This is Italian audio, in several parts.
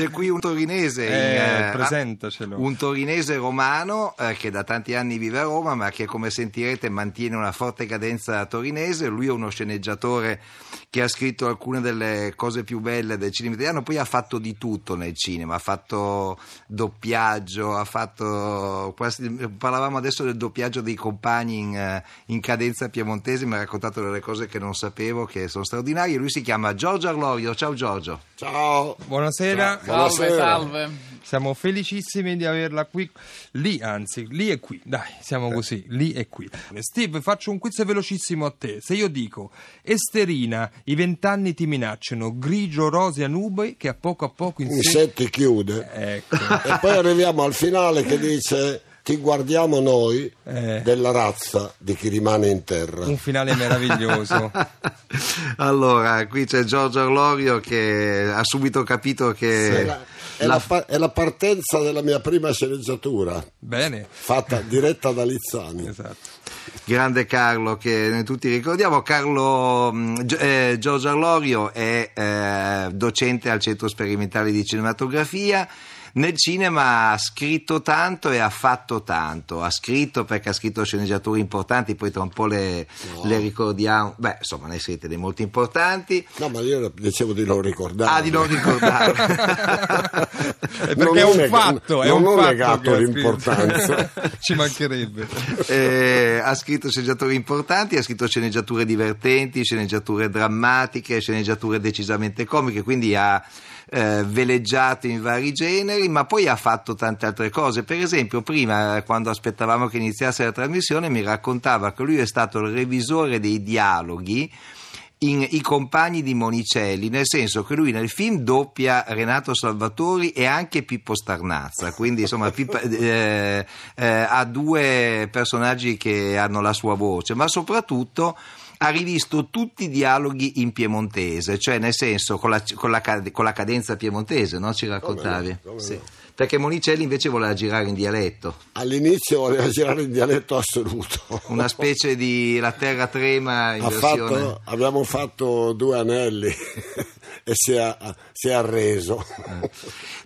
C'è qui un torinese, Eh, in, eh, presentacelo. un torinese romano eh, che da tanti anni vive a Roma, ma che come sentirete mantiene una forte cadenza torinese. Lui è uno sceneggiatore che ha scritto alcune delle cose più belle del cinema italiano, poi ha fatto di tutto nel cinema, ha fatto doppiaggio, ha fatto quasi- parlavamo adesso del doppiaggio dei compagni in, eh, in cadenza piemontese, mi ha raccontato delle cose che non sapevo, che sono straordinarie. Lui si chiama Giorgio Arlorio. Ciao Giorgio. Ciao. Buonasera, Ciao. Salve, Buonasera. salve. siamo felicissimi di averla qui, lì anzi, lì e qui, dai, siamo così, lì e qui. Steve, faccio un quiz velocissimo a te. Se io dico Esterina, i vent'anni ti minacciano, grigio, rosea, nube, che a poco a poco In insegna... sette chiude. Ecco. E poi arriviamo al finale che dice ti guardiamo noi Eh. della razza di chi rimane in terra. Un finale meraviglioso. allora, qui c'è Giorgio Arlorio che ha subito capito che È la, è la è la partenza della mia prima sceneggiatura, Bene, fatta diretta da Lizzani. esatto. grande Carlo che noi tutti ricordiamo. Carlo Gio- eh, Giorgio Arlorio è eh, docente al Centro Sperimentale di Cinematografia. Nel cinema ha scritto tanto e ha fatto tanto. Ha scritto perché ha scritto sceneggiature importanti, poi tra un po' le, le ricordiamo. Beh, insomma, ne scritte dei molto importanti. No, ma io dicevo di non ricordare. Ah, di non ricordare. È Non perché è ho un neg- fatto, è non un ho fatto negato l'importanza. Ci mancherebbe. Eh, ha scritto sceneggiature importanti, ha scritto sceneggiature divertenti, sceneggiature drammatiche, sceneggiature decisamente comiche, quindi ha eh, veleggiato in vari generi, ma poi ha fatto tante altre cose. Per esempio, prima, quando aspettavamo che iniziasse la trasmissione, mi raccontava che lui è stato il revisore dei dialoghi in I compagni di Monicelli, nel senso che lui nel film doppia Renato Salvatori e anche Pippo Starnazza, quindi insomma Pippo- eh, eh, ha due personaggi che hanno la sua voce, ma soprattutto ha rivisto tutti i dialoghi in piemontese, cioè nel senso con la, con la con la cadenza piemontese, no? Ci raccontavi? come no. Sì. Perché Monicelli invece voleva girare in dialetto, All'inizio voleva girare in dialetto assoluto. una specie di La terra trema in Ha versione... fatto- abbiamo fatto due anelli e si è, si è arreso.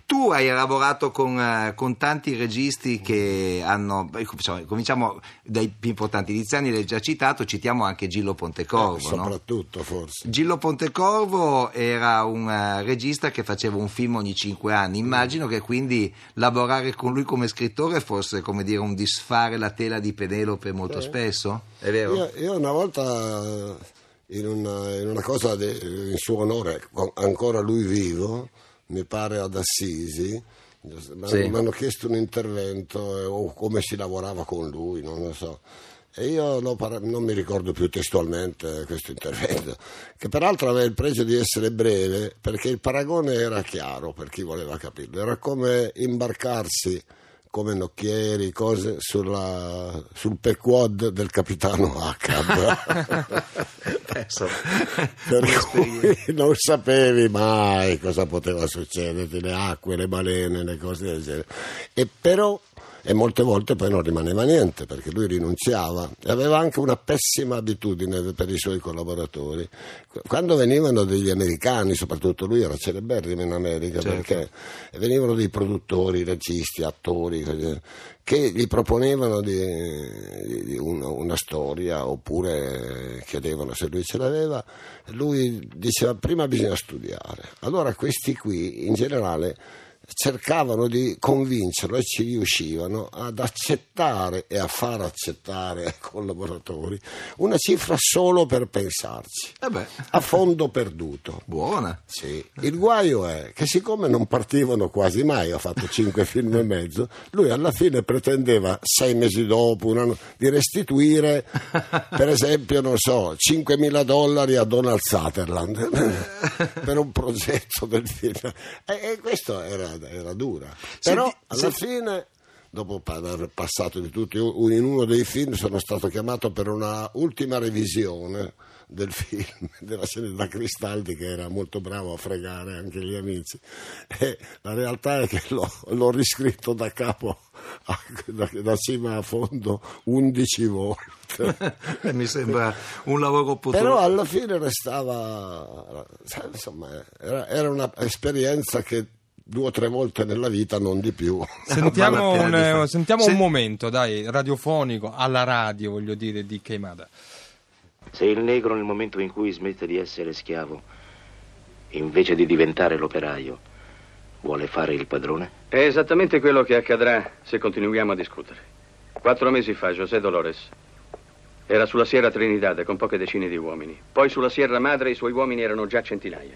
Tu hai lavorato con, eh, con tanti registi che hanno, insomma, cominciamo dai più importanti, Liziani l'hai già citato, citiamo anche Gillo Pontecorvo. no? soprattutto forse. Gillo Pontecorvo era un eh, regista che faceva un film ogni cinque anni, immagino che quindi lavorare con lui come scrittore fosse come dire un disfare la tela di Penelope molto spesso, è vero? Io, io una volta in una, in una cosa de- in suo onore, ancora lui vivo, mi pare ad Assisi, mi Sì. hanno, chiesto un intervento eh, o come si lavorava con lui, non lo so. E io par- non mi ricordo più testualmente questo intervento, che peraltro aveva il pregio di essere breve perché il paragone era chiaro per chi voleva capirlo, era come imbarcarsi come nocchieri, cose sulla- sul pequod del capitano insomma, per cui non sapevi mai cosa poteva succederti, le acque, le balene, le cose del genere. E però, e molte volte poi non rimaneva niente perché lui rinunziava e aveva anche una pessima abitudine per i suoi collaboratori. Quando venivano degli americani, soprattutto lui era celeberrimo in America Certo. perché venivano dei produttori, registi, attori così, che gli proponevano di, di- una, una storia oppure chiedevano se lui ce l'aveva, lui diceva prima bisogna studiare. Allora questi qui in generale cercavano di convincerlo e ci riuscivano ad accettare e a far accettare ai collaboratori una cifra solo per pensarci, Vabbè, a fondo perduto. buona. Sì. Il guaio è che siccome non partivano quasi mai, ha fatto cinque film e mezzo, lui alla fine pretendeva sei mesi dopo un anno, di restituire, per esempio, non so, 5.000 dollari a Donald Sutherland per un progetto del film. E, e questo era, era dura. Però Senti, alla senti- fine dopo aver passato di tutti, in uno dei film sono stato chiamato per una ultima revisione del film della scena da Cristaldi che era molto bravo a fregare anche gli amici e la realtà è che l'ho, l'ho riscritto da capo a- da, da cima a fondo 11 volte Mi sembra un lavoro potuto. però alla fine restava insomma era, era un'esperienza che due o tre volte nella vita, non di più. Sentiamo, un, eh, sentiamo Se- un momento, dai, radiofonico, alla radio, voglio dire, di Keimada. Se il negro nel momento in cui smette di essere schiavo, invece di diventare l'operaio, vuole fare il padrone? È esattamente quello che accadrà se continuiamo a discutere. Quattro mesi fa José Dolores era sulla Sierra Trinidad con poche decine di uomini. Poi sulla Sierra Madre i suoi uomini erano già centinaia.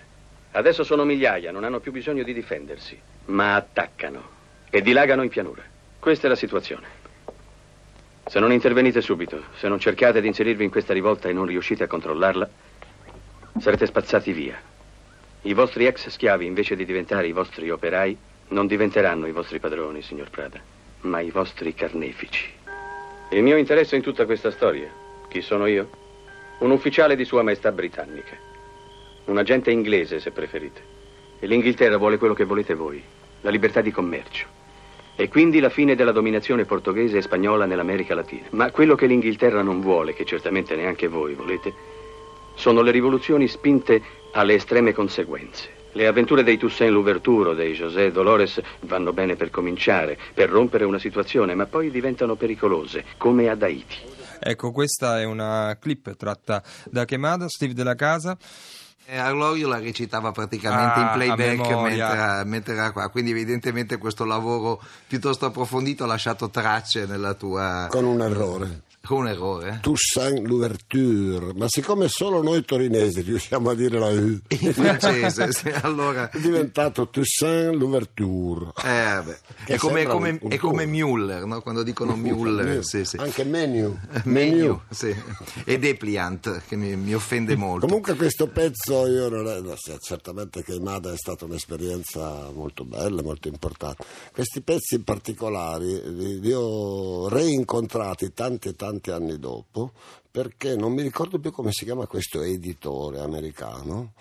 Adesso sono migliaia, non hanno più bisogno di difendersi, ma attaccano e dilagano in pianura. Questa è la situazione. Se non intervenite subito, se non cercate di inserirvi in questa rivolta e non riuscite a controllarla, sarete spazzati via. I vostri ex schiavi, invece di diventare i vostri operai, non diventeranno i vostri padroni, signor Prada, ma i vostri carnefici. Il mio interesse in tutta questa storia, chi sono io? Un ufficiale di Sua Maestà britannica. Un agente inglese, se preferite. E l'Inghilterra vuole quello che volete voi, la libertà di commercio. E quindi la fine della dominazione portoghese e spagnola nell'America Latina. Ma quello che l'Inghilterra non vuole, che certamente neanche voi volete, sono le rivoluzioni spinte alle estreme conseguenze. Le avventure dei Toussaint Louverture dei José Dolores vanno bene per cominciare, per rompere una situazione, ma poi diventano pericolose, come ad Haiti. Ecco, questa è una clip tratta da Keimada, Steve della Casa. Eh, Arlorio la recitava praticamente Ah, in playback mentre, mentre era qua, quindi evidentemente questo lavoro piuttosto approfondito ha lasciato tracce nella tua... Con un errore. Con un errore. Toussaint Louverture, ma siccome solo noi torinesi riusciamo a dire la U, In francese, sì, allora... è diventato Toussaint Louverture. Eh, È come, come- è come. Müller, no? quando dicono Müller. sì, sì. Anche menu. Menu, sì. E Depliant, che mi, mi offende molto. Comunque questo pezzo io non è, no, certamente che Imada è stata un'esperienza molto bella, molto importante. Questi pezzi in particolare li, li ho reincontrati tanti e tanti anni dopo perché non mi ricordo più come si chiama questo editore americano,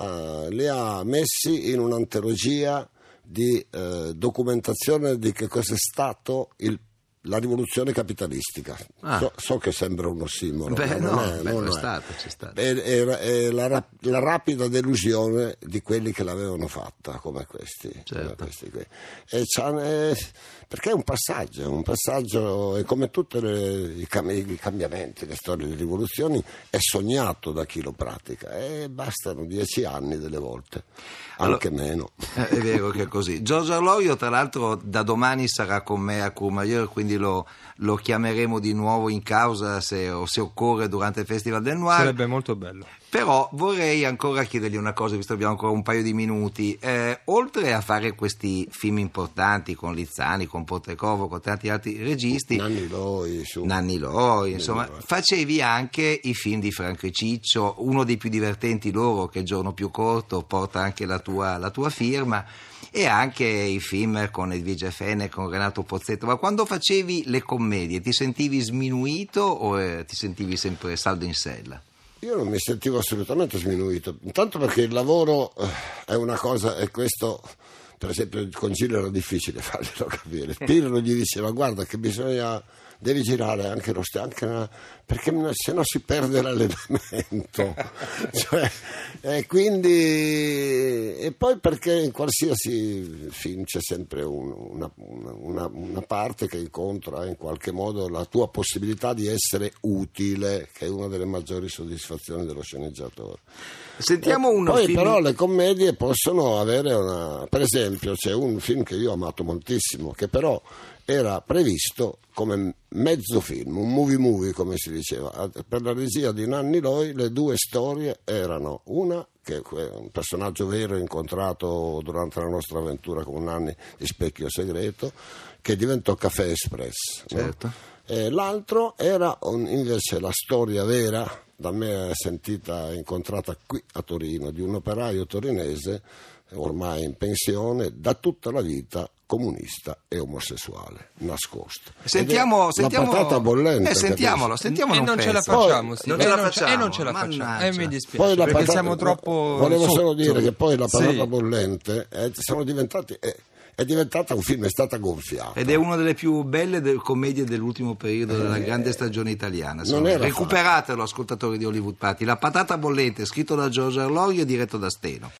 eh, li ha messi in un'antologia di eh, documentazione di che cosa è stato il- la rivoluzione capitalistica. Ah. So, so che sembra un ossimoro, Beh, no, non è, beh, non è. stato, c'è stato. È, è- è la, rap- la rapida delusione di quelli che l'avevano fatta come questi, come Certo. questi qui. E c'ha- è- perché è un passaggio, un passaggio e come tutti i, cam- i cambiamenti, le storie di rivoluzioni, è sognato da chi lo pratica e bastano dieci anni delle volte, anche meno. Eh, è vero che è così. Giorgio Arlorio, tra l'altro, da domani sarà con me a Courmayeur, quindi lo, lo chiameremo di nuovo in causa se, o se occorre durante il Festival del Noir. Sarebbe molto bello. Però vorrei ancora chiedergli una cosa, visto che abbiamo ancora un paio di minuti. Eh, oltre a fare questi film importanti con Lizzani, con Potrecovo, con tanti altri registi, Nanni Loi, su. Nanni Loi, insomma, Loi. facevi anche i film di Franco e Ciccio, uno dei più divertenti loro, che è il giorno più corto, porta anche la tua, la tua firma, e anche i film con Edvige Fene, con Renato Pozzetto. Ma quando facevi le commedie ti sentivi sminuito o eh, ti sentivi sempre saldo in sella? Io non mi sentivo assolutamente sminuito, intanto perché il lavoro eh, è una cosa, e questo per esempio con Gillo era difficile farglielo capire. Pirlo gli diceva guarda che bisogna, devi girare anche lo st- anche una- perché se no si perde l'allenamento. Cioè, e quindi, e poi perché in qualsiasi film c'è sempre un- una, una- una parte che incontra in qualche modo la tua possibilità di essere utile, che è una delle maggiori soddisfazioni dello sceneggiatore. Sentiamo uno Poi film... però le commedie possono avere una... Per esempio c'è un film che io ho amato moltissimo, che però era previsto come mezzo film, un movie movie come si diceva. Per la regia di Nanni Loi le due storie erano una che è un personaggio vero incontrato durante la nostra avventura con Nanni di Specchio Segreto, che diventò Café Express. no? Certo. E l'altro era un- invece la storia vera, da me sentita e incontrata qui a Torino, di un operaio torinese, ormai in pensione, da tutta la vita comunista e omosessuale, nascosto. Sentiamo, è sentiamo... La patata bollente. Eh, sentiamolo, sentiamolo e non ce la facciamo, Poi- Steve, non ce la e non ce- facciamo, e non ce la facciamo. E mi dispiace Poi la perché patata- siamo troppo Volevo solo sotto. dire che poi la patata Sì. bollente è, sono diventati, è, è diventata un film, è stata gonfiata. Ed è una delle più belle del- commedie dell'ultimo periodo della grande stagione italiana. Eh, Recuperatelo, ascoltatori di Hollywood Party. La patata bollente, scritto da Giorgio Arlorio e diretto da Steno.